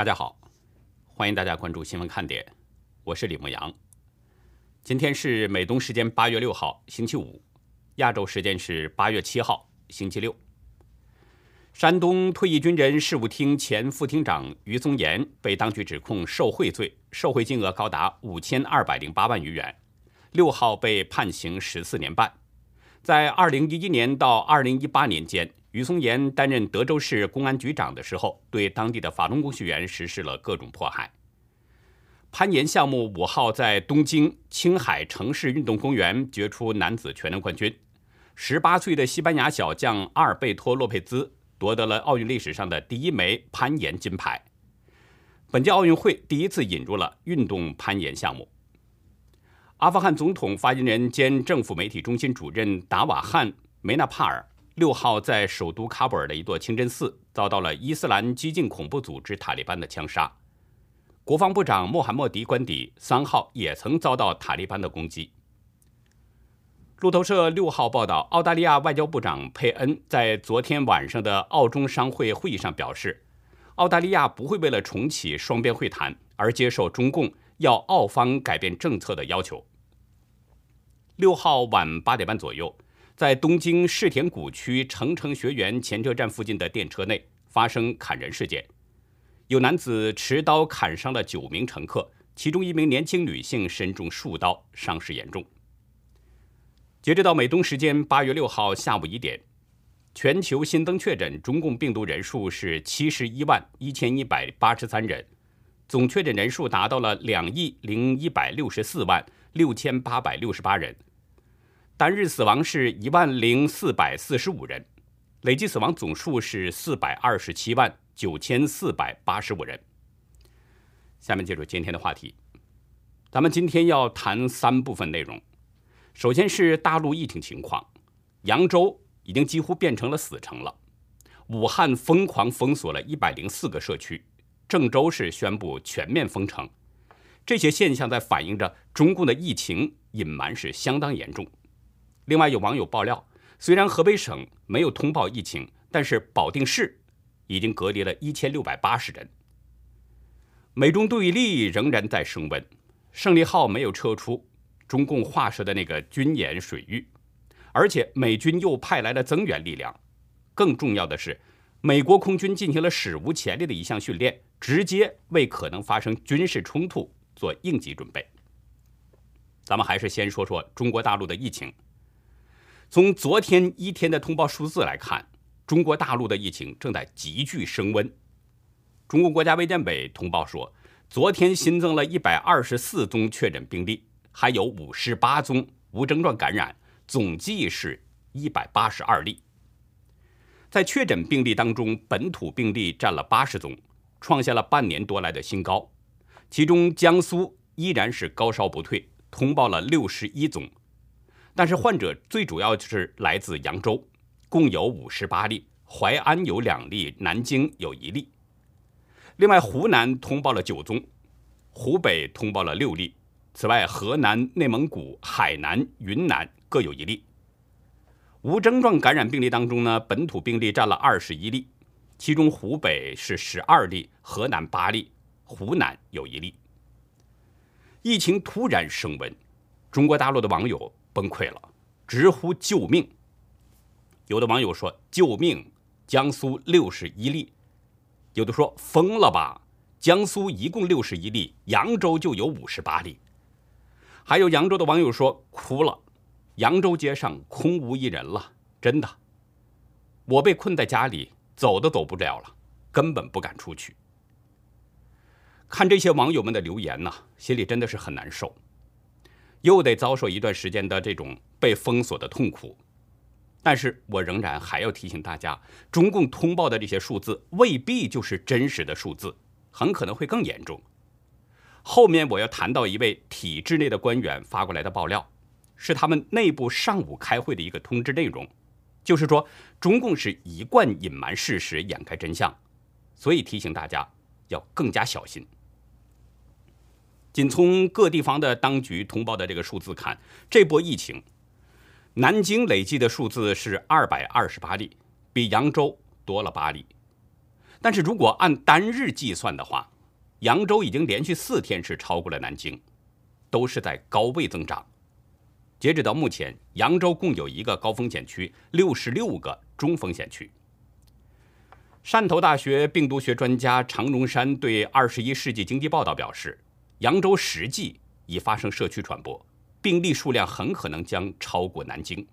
大家好，欢迎大家关注新闻看点，我是李牧阳。今天是美东时间八月六号，星期五；亚洲时间是八月七号，星期六。山东退役军人事务厅前副厅长于宗岩被当局指控受贿罪，受贿金额高达五千二百零八万余元，六号被判刑十四年半。在二零一一年到二零一八年间。于松岩担任德州市公安局长的时候，对当地的法轮功学员实施了各种迫害。攀岩项目五号在东京青海城市运动公园决出男子全能冠军，十八岁的西班牙小将阿尔贝托·洛佩兹夺得了奥运历史上的第一枚攀岩金牌。本届奥运会第一次引入了运动攀岩项目。阿富汗总统发言人兼政府媒体中心主任达瓦汉·梅纳帕尔。六号在首都喀布尔的一座清真寺遭到了伊斯兰激进恐怖组织塔利班的枪杀。国防部长穆罕默迪官邸三号也曾遭到塔利班的攻击。路透社六号报道，澳大利亚外交部长佩恩在昨天晚上的澳中商会会议上表示，澳大利亚不会为了重启双边会谈而接受中共要澳方改变政策的要求。六号晚八点半左右。在东京世田谷区成城学园前车站附近的电车内发生砍人事件，有男子持刀砍伤了九名乘客，其中一名年轻女性身中数刀，伤势严重。截止到美东时间八月六号下午一点，全球新增确诊中共病毒人数是七十一万一千一百八十三人，总确诊人数达到了两亿零一百六十四万六千八百六十八人。单日死亡是一万零四百四十五人，累计死亡总数是四百二十七万九千四百八十五人。下面进入今天的话题，咱们今天要谈三部分内容。首先是大陆疫情情况，扬州已经几乎变成了死城了，武汉疯狂封锁了一百零四个社区，郑州市宣布全面封城。这些现象在反映着中共的疫情隐瞒是相当严重。另外有网友爆料，虽然河北省没有通报疫情，但是保定市已经隔离了一千六百八十人。美中对立仍然在升温，胜利号没有撤出中共划设的那个军演水域，而且美军又派来了增援力量。更重要的是，美国空军进行了史无前例的一项训练，直接为可能发生军事冲突做应急准备。咱们还是先说说中国大陆的疫情。从昨天一天的通报数字来看，中国大陆的疫情正在急剧升温。中国国家卫健委通报说，昨天新增了一百二十四宗确诊病例，还有五十八宗无症状感染，总计是一百八十二例。在确诊病例当中，本土病例占了八十宗，创下了半年多来的新高。其中，江苏依然是高烧不退，通报了六十一宗。但是患者最主要就是来自扬州，共有五十八例，淮安有两例，南京有一例。另外，湖南通报了九宗，湖北通报了六例。此外，河南、内蒙古、海南、云南各有一例。无症状感染病例当中呢，本土病例占了二十一例，其中湖北是十二例，河南八例，湖南有一例。疫情突然升温，中国大陆的网友。崩溃了，直呼救命。有的网友说：“救命！江苏六十一例。”有的说：“疯了吧？江苏一共六十一例，扬州就有五十八例。”还有扬州的网友说：“哭了，扬州街上空无一人了，真的。我被困在家里，走都走不了了，根本不敢出去。”看这些网友们的留言呢，心里真的是很难受。又得遭受一段时间的这种被封锁的痛苦，但是我仍然还要提醒大家，中共通报的这些数字未必就是真实的数字，很可能会更严重。后面我要谈到一位体制内的官员发过来的爆料，是他们内部上午开会的一个通知内容，就是说中共是一贯隐瞒事实、掩盖真相，所以提醒大家要更加小心。仅从各地方的当局通报的这个数字看，这波疫情，南京累计的数字是二百二十八例，比扬州多了八例。但是如果按单日计算的话，扬州已经连续四天是超过了南京，都是在高位增长。截止到目前，扬州共有一个高风险区，六十六个中风险区。汕头大学病毒学专家常荣山对《二十一世纪经济报道》表示，扬州实际已发生社区传播，病例数量很可能将超过南京。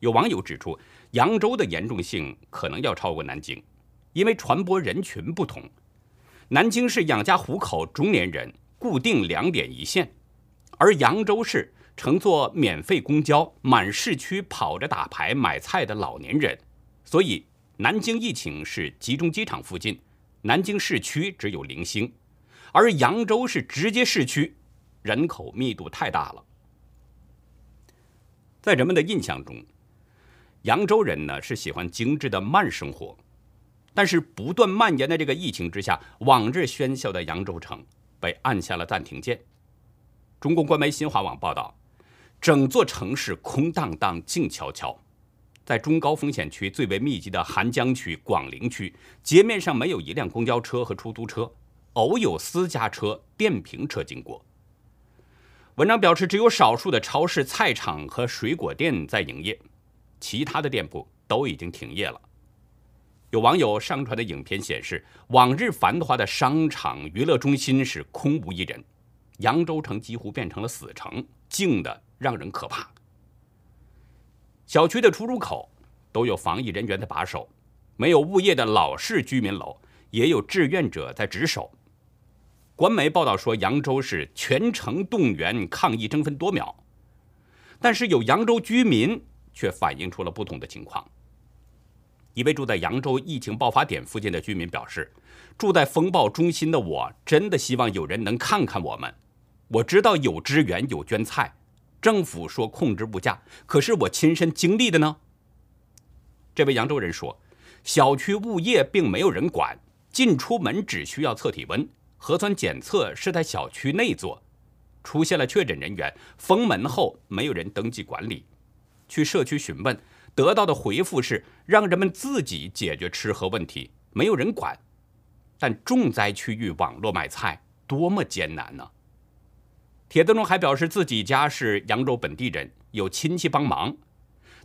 有网友指出，扬州的严重性可能要超过南京，因为传播人群不同。南京市养家糊口中年人固定两点一线，而扬州市。乘坐免费公交满市区跑着打牌买菜的老年人，所以南京疫情是集中机场附近，南京市区只有零星，而扬州是直接市区，人口密度太大了。在人们的印象中，扬州人呢是喜欢精致的慢生活，但是不断蔓延的这个疫情之下，往日喧嚣的扬州城被按下了暂停键。中共官媒新华网报道。整座城市空荡荡、静悄悄，在中高风险区最为密集的邗江区、广陵区，街面上没有一辆公交车和出租车，偶有私家车、电瓶车经过。文章表示，只有少数的超市、菜场和水果店在营业，其他的店铺都已经停业了。有网友上传的影片显示，往日繁华的商场、娱乐中心是空无一人，扬州城几乎变成了死城，静的。让人可怕。小区的出入口都有防疫人员的把守，没有物业的老式居民楼也有志愿者在值守。官媒报道说，扬州是全城动员抗疫，争分夺秒。但是有扬州居民却反映出了不同的情况。一位住在扬州疫情爆发点附近的居民表示：“住在风暴中心的我，真的希望有人能看看我们。我知道有支援，有捐菜。”政府说控制物价，可是我亲身经历的呢。这位扬州人说，小区物业并没有人管，进出门只需要测体温，核酸检测是在小区内做。出现了确诊人员，封门后没有人登记管理，去社区询问，得到的回复是让人们自己解决吃喝问题，没有人管。但重灾区域网络买菜多么艰难呢？帖子中还表示自己家是扬州本地人，有亲戚帮忙，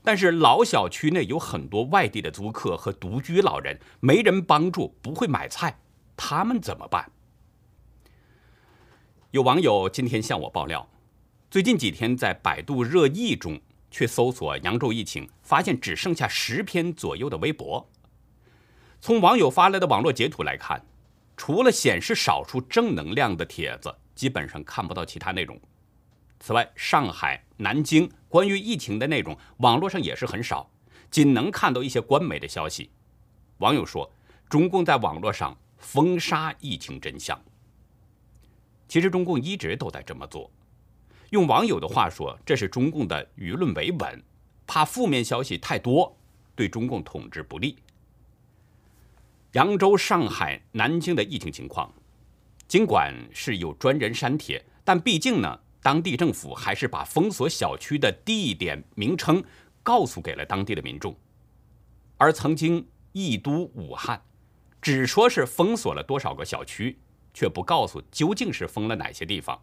但是老小区内有很多外地的租客和独居老人，没人帮助，不会买菜，他们怎么办？有网友今天向我爆料，最近几天在百度热议中去搜索扬州疫情，发现只剩下十篇左右的微博。从网友发来的网络截图来看，除了显示少数正能量的帖子。基本上看不到其他内容。此外，上海、南京关于疫情的内容，网络上也是很少，仅能看到一些官媒的消息。网友说，中共在网络上封杀疫情真相。其实，中共一直都在这么做。用网友的话说，这是中共的舆论维稳，怕负面消息太多，对中共统治不利。扬州、上海、南京的疫情情况。尽管是有专人删帖，但毕竟呢，当地政府还是把封锁小区的地点名称告诉给了当地的民众。而曾经义都武汉，只说是封锁了多少个小区，却不告诉究竟是封了哪些地方。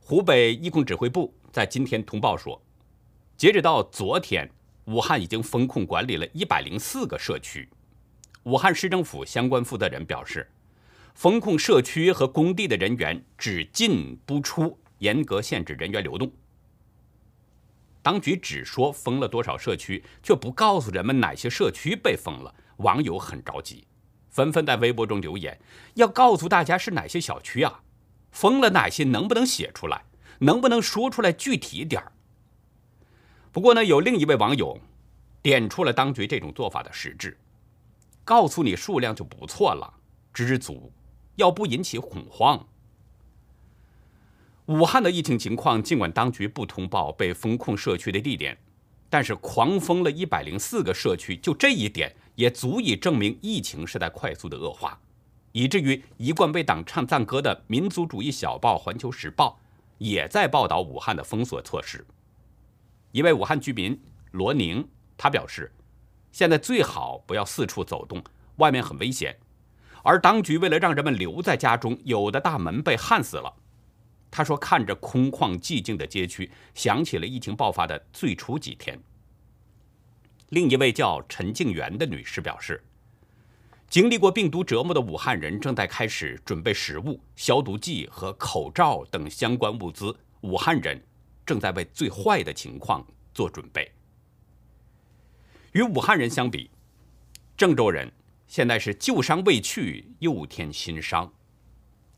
湖北疫控指挥部在今天通报说，截止到昨天，武汉已经封控管理了一百零四个社区。武汉市政府相关负责人表示。封控社区和工地的人员只进不出，严格限制人员流动。当局只说封了多少社区，却不告诉人们哪些社区被封了。网友很着急，纷纷在微博中留言，要告诉大家是哪些小区啊？封了哪些？能不能写出来？能不能说出来具体点儿？不过呢，有另一位网友点出了当局这种做法的实质，告诉你数量就不错了，知足。要不引起恐慌。武汉的疫情情况，尽管当局不通报被封控社区的地点，但是狂封了一百零四个社区，就这一点也足以证明疫情是在快速的恶化，以至于一贯为党唱赞歌的民族主义小报《环球时报》也在报道武汉的封锁措施。一位武汉居民罗宁，他表示，现在最好不要四处走动，外面很危险。而当局为了让人们留在家中，有的大门被焊死了。他说：“看着空旷寂静的街区，想起了疫情爆发的最初几天。”另一位叫陈静媛的女士表示：“经历过病毒折磨的武汉人正在开始准备食物、消毒剂和口罩等相关物资。武汉人正在为最坏的情况做准备。”与武汉人相比，郑州人现在是旧伤未去，又添新伤。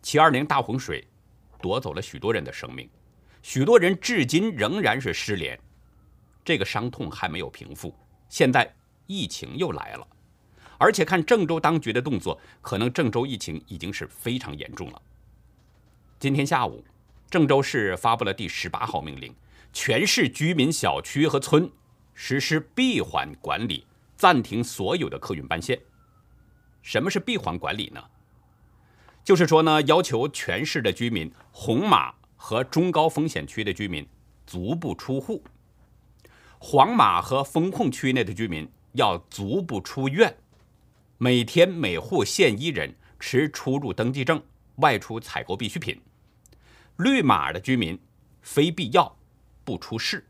七二零大洪水。夺走了许多人的生命，许多人至今仍然是失联，这个伤痛还没有平复。现在疫情又来了，而且看郑州当局的动作，可能郑州疫情已经是非常严重了。今天下午，郑州市发布了第十八号命令，全市居民小区和村实施闭环管理，暂停所有的客运班线。什么是闭环管理呢？就是说呢，要求全市的居民红码和中高风险区的居民足不出户，黄码和封控区内的居民要足不出院，每天每户限一人持出入登记证外出采购必需品，绿码的居民非必要不出市。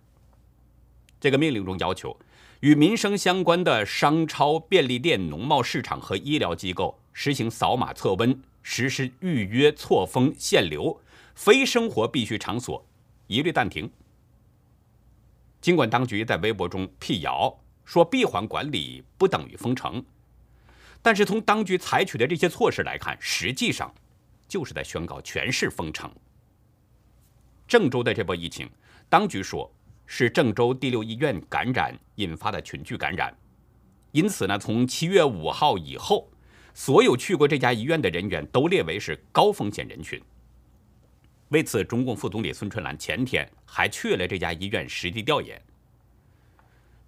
这个命令中要求，与民生相关的商超、便利店、农贸市场和医疗机构实行扫码测温。实施预约错峰限流，非生活必需场所一律暂停。尽管当局在微博中辟谣说闭环管理不等于封城，但是从当局采取的这些措施来看，实际上就是在宣告全市封城。郑州的这波疫情，当局说是郑州第六医院感染引发的群聚感染，因此呢，从七月五号以后。所有去过这家医院的人员都列为是高风险人群。为此，中共副总理孙春兰前天还去了这家医院实地调研。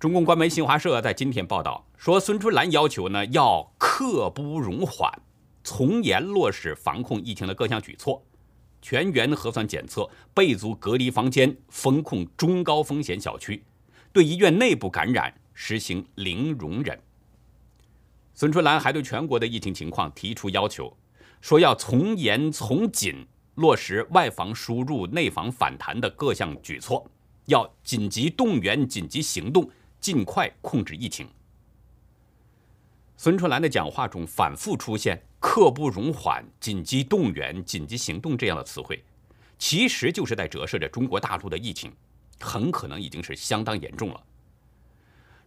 中共官媒新华社在今天报道说，孙春兰要求呢要刻不容缓，从严落实防控疫情的各项举措，全员核酸检测，备足隔离房间，封控中高风险小区，对医院内部感染实行零容忍。孙春兰还对全国的疫情情况提出要求，说要从严从紧落实外防输入、内防反弹的各项举措，要紧急动员、紧急行动，尽快控制疫情。孙春兰的讲话中反复出现“刻不容缓”“紧急动员”“紧急行动”这样的词汇，其实就是在折射着中国大陆的疫情很可能已经是相当严重了。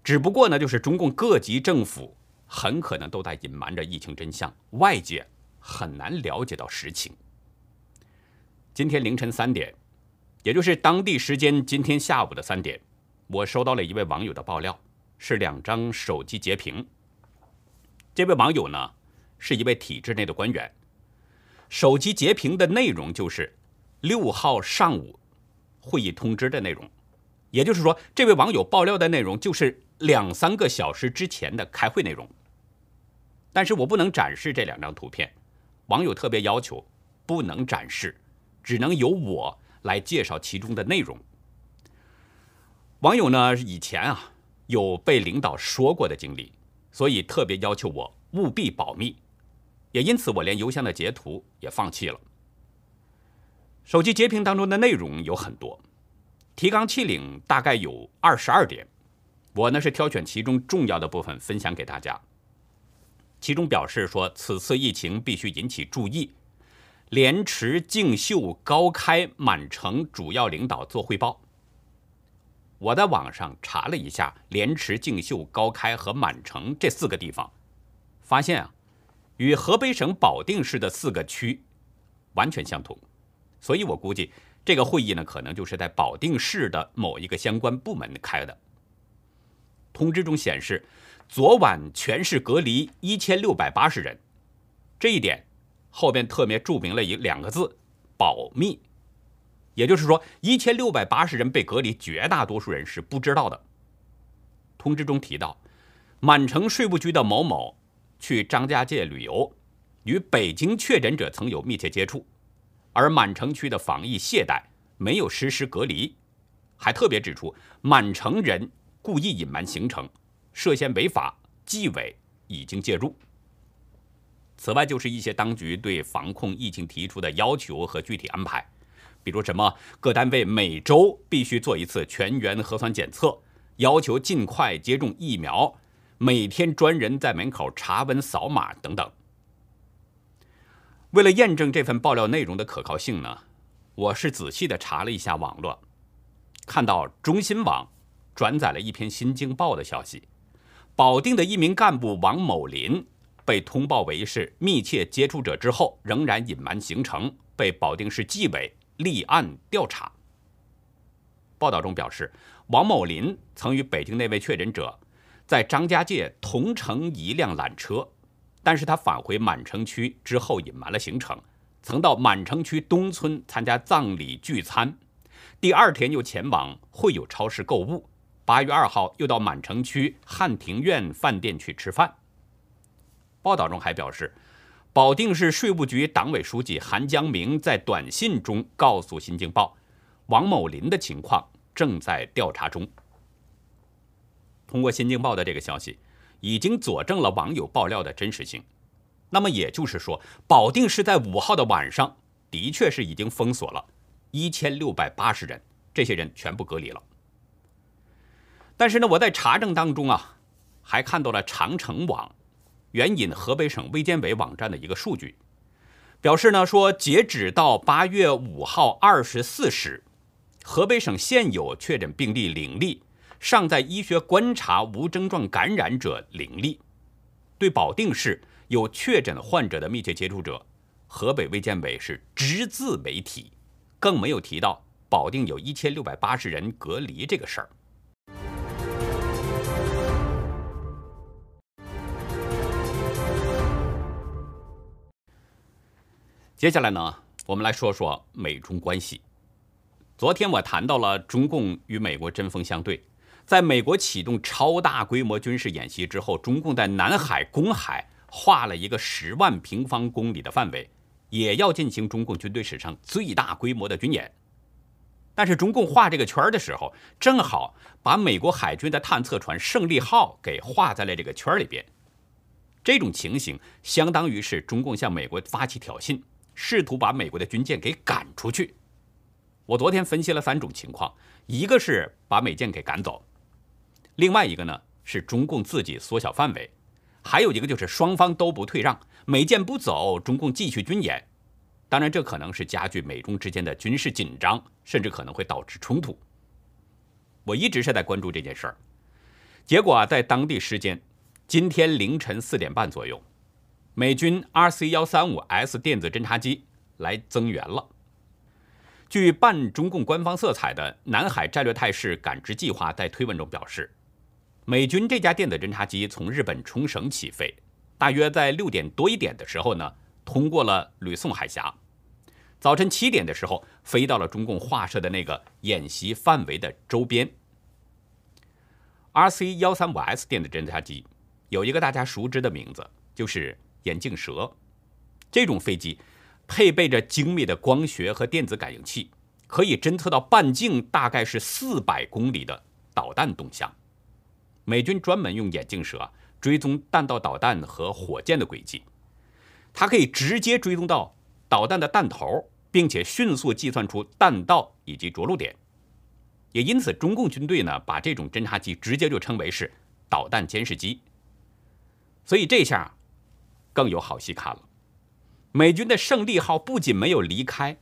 只不过呢，就是中共各级政府。很可能都在隐瞒着疫情真相，外界很难了解到实情。今天凌晨三点，也就是当地时间今天下午的三点，我收到了一位网友的爆料，是两张手机截屏。这位网友呢，是一位体制内的官员，手机截屏的内容就是六号上午会议通知的内容，也就是说，这位网友爆料的内容就是两三个小时之前的开会内容。但是我不能展示这两张图片，网友特别要求不能展示，只能由我来介绍其中的内容。网友呢以前啊有被领导说过的经历，所以特别要求我务必保密，也因此我连邮箱的截图也放弃了。手机截屏当中的内容有很多，提纲挈领大概有二十二点，我呢是挑选其中重要的部分分享给大家。其中表示说，此次疫情必须引起注意，莲池、敬秀、高开、满城主要领导做汇报。我在网上查了一下莲池、敬秀、高开和满城这四个地方，发现啊，与河北省保定市的四个区完全相同，所以我估计这个会议呢，可能就是在保定市的某一个相关部门开的。通知中显示。昨晚全市隔离一千六百八十人，这一点后边特别注明了一两个字：保密。也就是说，一千六百八十人被隔离，绝大多数人是不知道的。通知中提到，满城税务局的某某去张家界旅游，与北京确诊者曾有密切接触，而满城区的防疫懈怠，没有实施隔离，还特别指出满城人故意隐瞒行程。涉嫌违法，纪委已经介入。此外，就是一些当局对防控疫情提出的要求和具体安排，比如什么各单位每周必须做一次全员核酸检测，要求尽快接种疫苗，每天专人在门口查温扫码等等。为了验证这份爆料内容的可靠性呢，我是仔细的查了一下网络，看到中新网转载了一篇《新京报》的消息，保定的一名干部王某林。被通报为是密切接触者之后，仍然隐瞒行程，被保定市纪委立案调查。报道中表示，王某林曾与北京那位确诊者在张家界同乘一辆缆车，但是他返回满城区之后隐瞒了行程，曾到满城区东村参加葬礼聚餐，第二天又前往惠友超市购物，八月二号又到满城区汉庭苑饭店去吃饭。报道中还表示，保定市税务局党委书记韩江明在短信中告诉《新京报》，王某林的情况正在调查中。通过《新京报》的这个消息，已经佐证了网友爆料的真实性。那么也就是说，保定市在五号的晚上的确是已经封锁了一千六百八十人，这些人全部隔离了。但是呢，我在查证当中啊，还看到了长城网。援引河北省卫健委网站的一个数据，表示呢说，截止到八月五号二十四时，河北省现有确诊病例零例，尚在医学观察无症状感染者零例。对保定市有确诊患者的密切接触者，河北卫健委是只字没提，更没有提到保定有一千六百八十人隔离这个事儿。接下来呢，我们来说说美中关系。昨天我谈到了中共与美国针锋相对，在美国启动超大规模军事演习之后，中共在南海、公海画了一个十万平方公里的范围，也要进行中共军队史上最大规模的军演。但是中共画这个圈的时候，正好把美国海军的探测船“胜利号”给画在了这个圈里边。这种情形相当于是中共向美国发起挑衅。试图把美国的军舰给赶出去。我昨天分析了三种情况：一个是把美舰给赶走，另外一个呢是中共自己缩小范围，还有一个就是双方都不退让，美舰不走，中共继续军演。当然，这可能是加剧美中之间的军事紧张，甚至可能会导致冲突。我一直是在关注这件事儿。结果啊，在当地时间今天凌晨四点半左右。美军 RC 幺三五 S 电子侦察机来增援了。据半中共官方色彩的南海战略态势感知计划在推文中表示，美军这架电子侦察机从日本冲绳起飞，大约在六点多一点的时候呢，通过了吕宋海峡。早晨七点的时候，飞到了中共画设的那个演习范围的周边。RC 幺三五 S 电子侦察机有一个大家熟知的名字，就是。眼镜蛇，这种飞机配备着精密的光学和电子感应器，可以侦测到半径大概是四百公里的导弹动向。美军专门用眼镜蛇追踪弹道导弹和火箭的轨迹，它可以直接追踪到导弹的弹头，并且迅速计算出弹道以及着陆点。也因此，中共军队呢把这种侦察机直接就称为是导弹监视机。所以这下。更有好戏看了，美军的胜利号不仅没有离开，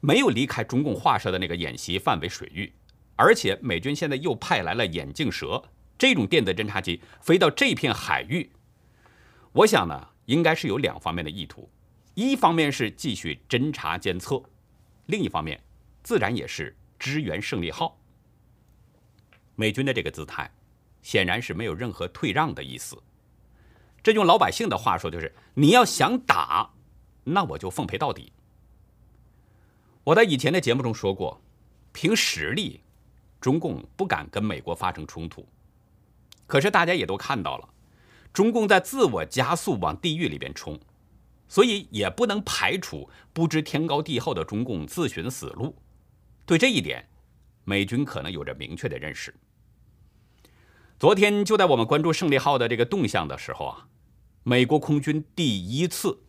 没有离开中共画设的那个演习范围水域，而且美军现在又派来了眼镜蛇这种电子侦察机飞到这片海域。我想呢，应该是有两方面的意图，一方面是继续侦察监测，另一方面自然也是支援胜利号。美军的这个姿态，显然是没有任何退让的意思。这用老百姓的话说，就是你要想打，那我就奉陪到底。我在以前的节目中说过，凭实力，中共不敢跟美国发生冲突。可是大家也都看到了，中共在自我加速往地狱里边冲，所以也不能排除不知天高地厚的中共自寻死路。对这一点，美军可能有着明确的认识。昨天就在我们关注胜利号的这个动向的时候啊。美国空军第一次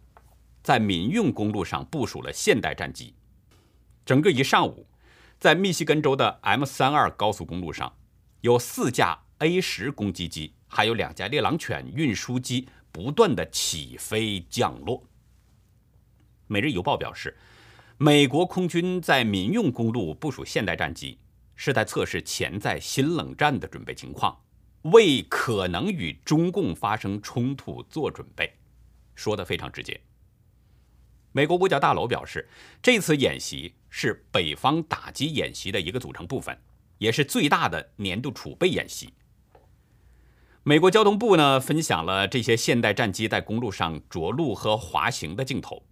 在民用公路上部署了现代战机。整个一上午，在密西根州的 M 三二高速公路上，有四架 A 十攻击机，还有两架猎狼犬运输机不断的起飞降落。《每日邮报》表示，美国空军在民用公路部署现代战机，是在测试潜在新冷战的准备情况。为可能与中共发生冲突做准备，说的非常直接。美国五角大楼表示，这次演习是北方打击演习的一个组成部分，也是最大的年度储备演习。美国交通部呢分享了这些现代战机在公路上着陆和滑行的镜头。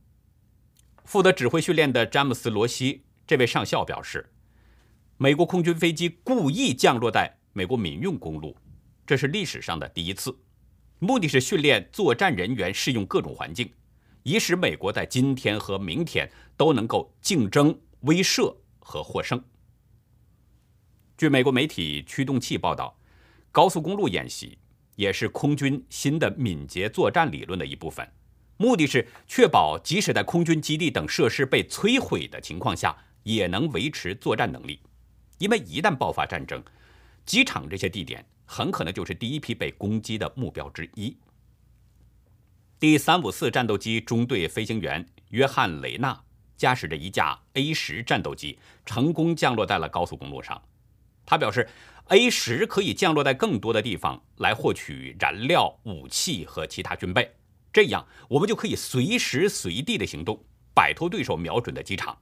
负责指挥训练的詹姆斯·罗西这位上校表示，美国空军飞机故意降落在美国民用公路。这是历史上的第一次，目的是训练作战人员适应各种环境，以使美国在今天和明天都能够竞争、威慑和获胜。据美国媒体驱动器报道，高速公路演习也是空军新的敏捷作战理论的一部分，目的是确保即使在空军基地等设施被摧毁的情况下，也能维持作战能力，因为一旦爆发战争，机场这些地点。很可能就是第一批被攻击的目标之一。第三五四战斗机中队飞行员约翰·雷纳驾驶着一架 A 十战斗机，成功降落在了高速公路上。他表示，A 十可以降落在更多的地方来获取燃料、武器和其他军备，这样我们就可以随时随地的行动，摆脱对手瞄准的机场。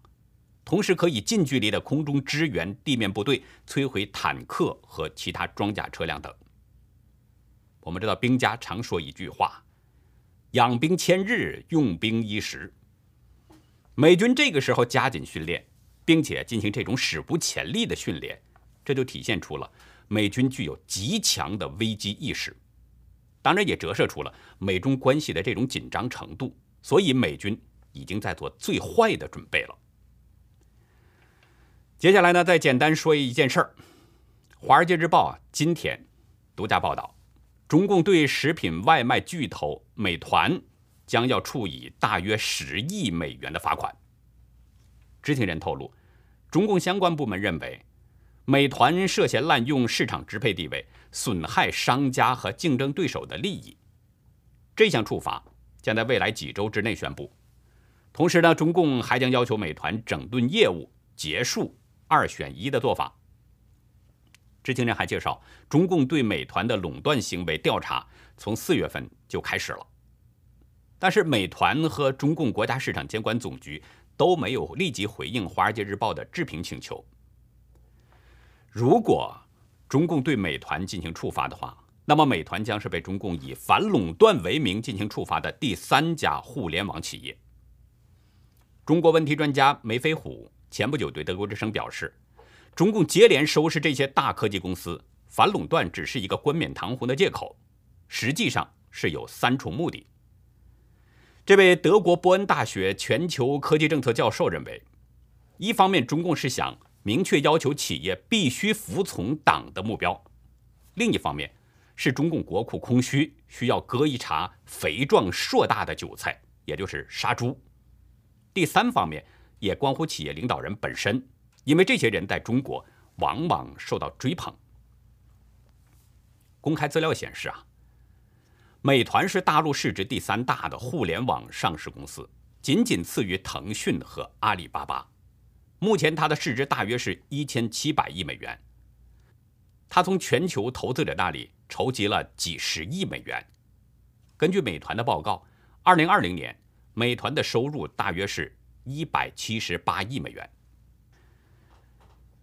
同时可以近距离的空中支援地面部队，摧毁坦克和其他装甲车辆等。我们知道兵家常说一句话：“养兵千日，用兵一时。”美军这个时候加紧训练，并且进行这种史无前例的训练，这就体现出了美军具有极强的危机意识，当然也折射出了美中关系的这种紧张程度。所以美军已经在做最坏的准备了。接下来呢，再简单说一件事儿，《华尔街日报》啊，今天独家报道，中共对食品外卖巨头美团将要处以大约十亿美元的罚款。知情人透露，中共相关部门认为，美团涉嫌滥用市场支配地位，损害商家和竞争对手的利益。这项处罚将在未来几周之内宣布。同时呢，中共还将要求美团整顿业务，结束。二选一的做法。知情人还介绍，中共对美团的垄断行为调查从四月份就开始了，但是美团和中共国家市场监管总局都没有立即回应《华尔街日报》的置评请求。如果中共对美团进行处罚的话，那么美团将是被中共以反垄断为名进行处罚的第三家互联网企业。中国问题专家梅飞虎。前不久对德国之声表示，中共接连收拾这些大科技公司，反垄断只是一个冠冕堂皇的借口，实际上是有三重目的。这位德国波恩大学全球科技政策教授认为，一方面中共是想明确要求企业必须服从党的目标，另一方面是中共国库空虚，需要割一茬肥壮硕大的韭菜，也就是杀猪。第三方面。也关乎企业领导人本身，因为这些人在中国往往受到追捧。公开资料显示啊，美团是大陆市值第三大的互联网上市公司，仅仅次于腾讯和阿里巴巴。目前它的市值大约是一千七百亿美元。它从全球投资者那里筹集了几十亿美元。根据美团的报告，二零二零年美团的收入大约是。一百七十八亿美元。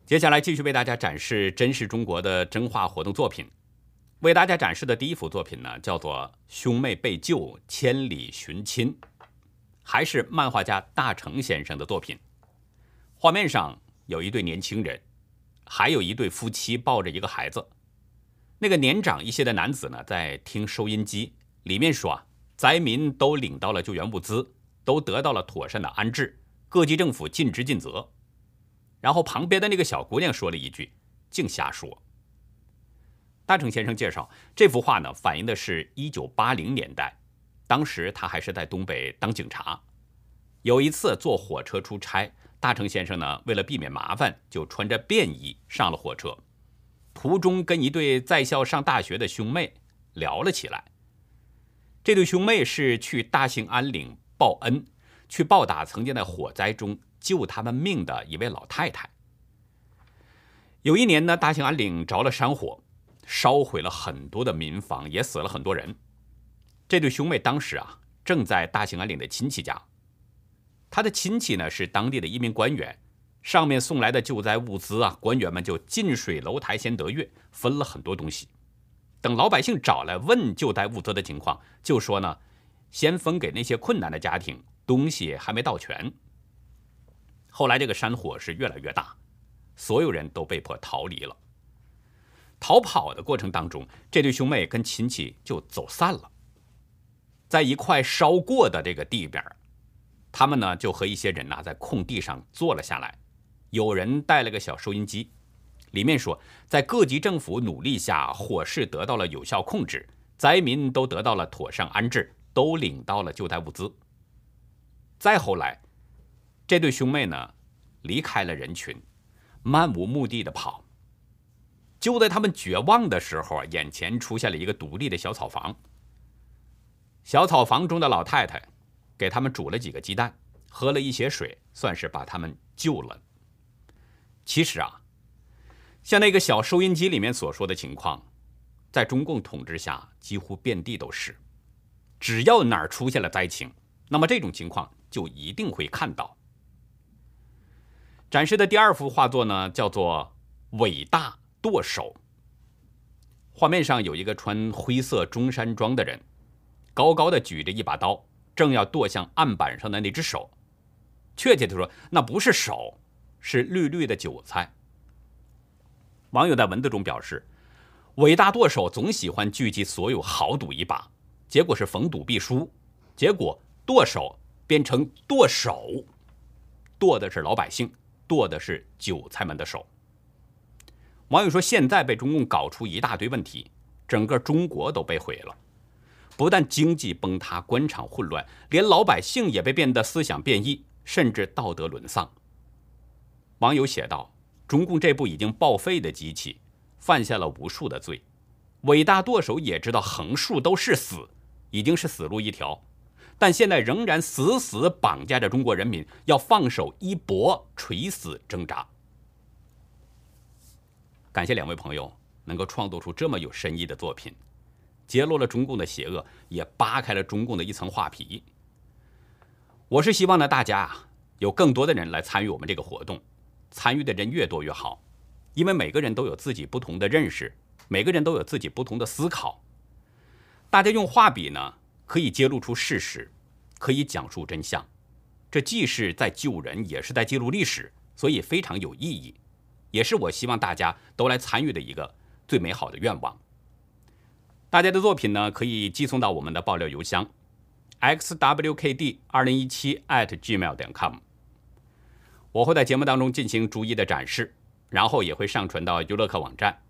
接下来继续为大家展示真实中国的真话活动作品。为大家展示的第一幅作品呢，叫做《兄妹被救，千里寻亲》，还是漫画家大成先生的作品。画面上有一对年轻人，还有一对夫妻抱着一个孩子。那个年长一些的男子呢，在听收音机，里面说啊，灾民都领到了救援物资。都得到了妥善的安置，各级政府尽职尽责。然后旁边的那个小姑娘说了一句：“净瞎说。”大成先生介绍，这幅画呢，反映的是一九八零年代当时他还是在东北当警察。有一次坐火车出差，大成先生呢为了避免麻烦，就穿着便衣上了火车。途中跟一对在校上大学的兄妹聊了起来。这对兄妹是去大兴安岭报恩，去报答曾经在火灾中救他们命的一位老太太。有一年呢，大兴安岭着了山火，烧毁了很多的民房，也死了很多人。这对兄妹当时啊，正在大兴安岭的亲戚家。他的亲戚呢是当地的一名官员，上面送来的救灾物资啊，官员们就近水楼台先得月，分了很多东西。等老百姓找来问救灾物资的情况，就说呢，先分给那些困难的家庭，东西还没到全。后来这个山火是越来越大，所有人都被迫逃离了。逃跑的过程当中，这对兄妹跟亲戚就走散了。在一块烧过的这个地边，他们呢就和一些人呐在空地上坐了下来，有人带了个小收音机。里面说，在各级政府努力下，火势得到了有效控制，灾民都得到了妥善安置，都领到了救灾物资。再后来，这对兄妹呢，离开了人群，漫无目的的跑。就在他们绝望的时候啊，眼前出现了一个独立的小草房。小草房中的老太太，给他们煮了几个鸡蛋，喝了一些水，算是把他们救了。其实啊。像那个小收音机里面所说的情况，在中共统治下几乎遍地都是。只要哪儿出现了灾情，那么这种情况就一定会看到。展示的第二幅画作呢，叫做《伟大剁手》。画面上有一个穿灰色中山装的人，高高的举着一把刀，正要剁向案板上的那只手。确切的说，那不是手，是绿绿的韭菜。网友在文字中表示：“伟大剁手总喜欢聚集所有豪赌一把，结果是逢赌必输，结果剁手变成剁手，剁的是老百姓，剁的是韭菜们的手。”网友说：“现在被中共搞出一大堆问题，整个中国都被毁了，不但经济崩塌、官场混乱，连老百姓也被变得思想变异，甚至道德沦丧。”网友写道。中共这部已经报废的机器，犯下了无数的罪。伟大剁手也知道横竖都是死，已经是死路一条，但现在仍然死死绑架着中国人民，要放手一搏，垂死挣扎。感谢两位朋友能够创作出这么有深意的作品，揭露了中共的邪恶，也扒开了中共的一层画皮。我是希望呢，大家，有更多的人来参与我们这个活动。参与的人越多越好，因为每个人都有自己不同的认识，每个人都有自己不同的思考。大家用画笔呢，可以揭露出事实，可以讲述真相，这既是在救人，也是在记录历史，所以非常有意义，也是我希望大家都来参与的一个最美好的愿望。大家的作品呢，可以寄送到我们的爆料邮箱：xwkd 二零一七 @gmail 点 com。我会在节目当中进行逐一的展示，然后也会上传到优乐客网站。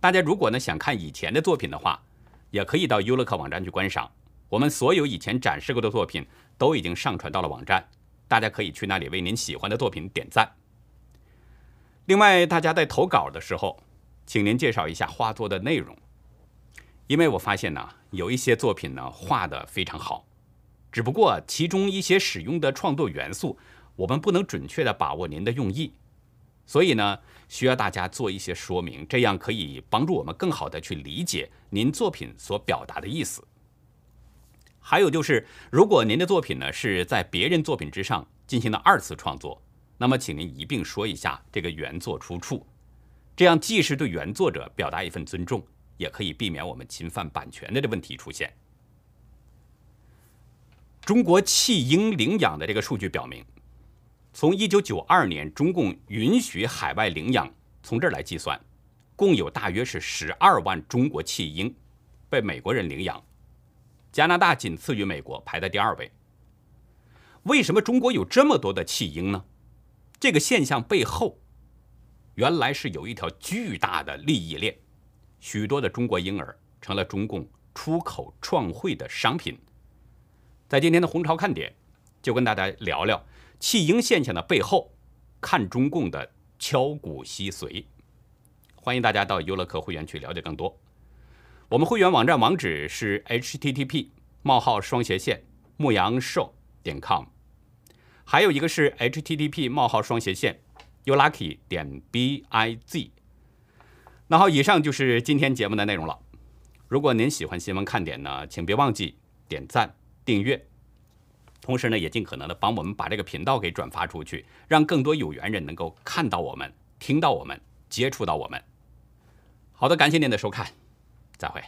大家如果呢想看以前的作品的话，也可以到优乐客网站去观赏。我们所有以前展示过的作品都已经上传到了网站，大家可以去那里为您喜欢的作品点赞。另外，大家在投稿的时候，请您介绍一下画作的内容，因为我发现呢，有一些作品呢画的非常好，只不过其中一些使用的创作元素。我们不能准确的把握您的用意，所以呢，需要大家做一些说明，这样可以帮助我们更好的去理解您作品所表达的意思。还有就是，如果您的作品呢是在别人作品之上进行了二次创作，那么请您一并说一下这个原作出处，这样既是对原作者表达一份尊重，也可以避免我们侵犯版权的这问题出现。中国弃婴领养的这个数据表明。从一九九二年中共允许海外领养，从这儿来计算，共有大约是十二万中国弃婴被美国人领养，加拿大仅次于美国，排在第二位。为什么中国有这么多的弃婴呢？这个现象背后，原来是有一条巨大的利益链，许多的中国婴儿成了中共出口创汇的商品，在今天的红潮看点，就跟大家聊聊弃婴现象的背后，看中共的敲骨吸髓。欢迎大家到优乐客会员去了解更多。我们会员网站网址是 http: 冒号双斜线牧羊兽点 com，还有一个是 http: 冒号双斜线 youlucky 点 biz。那好，以上就是今天节目的内容了。如果您喜欢新闻看点呢，请别忘记点赞、订阅，同时呢，也尽可能的帮我们把这个频道给转发出去，让更多有缘人能够看到我们、听到我们、接触到我们。好的，感谢您的收看，再会。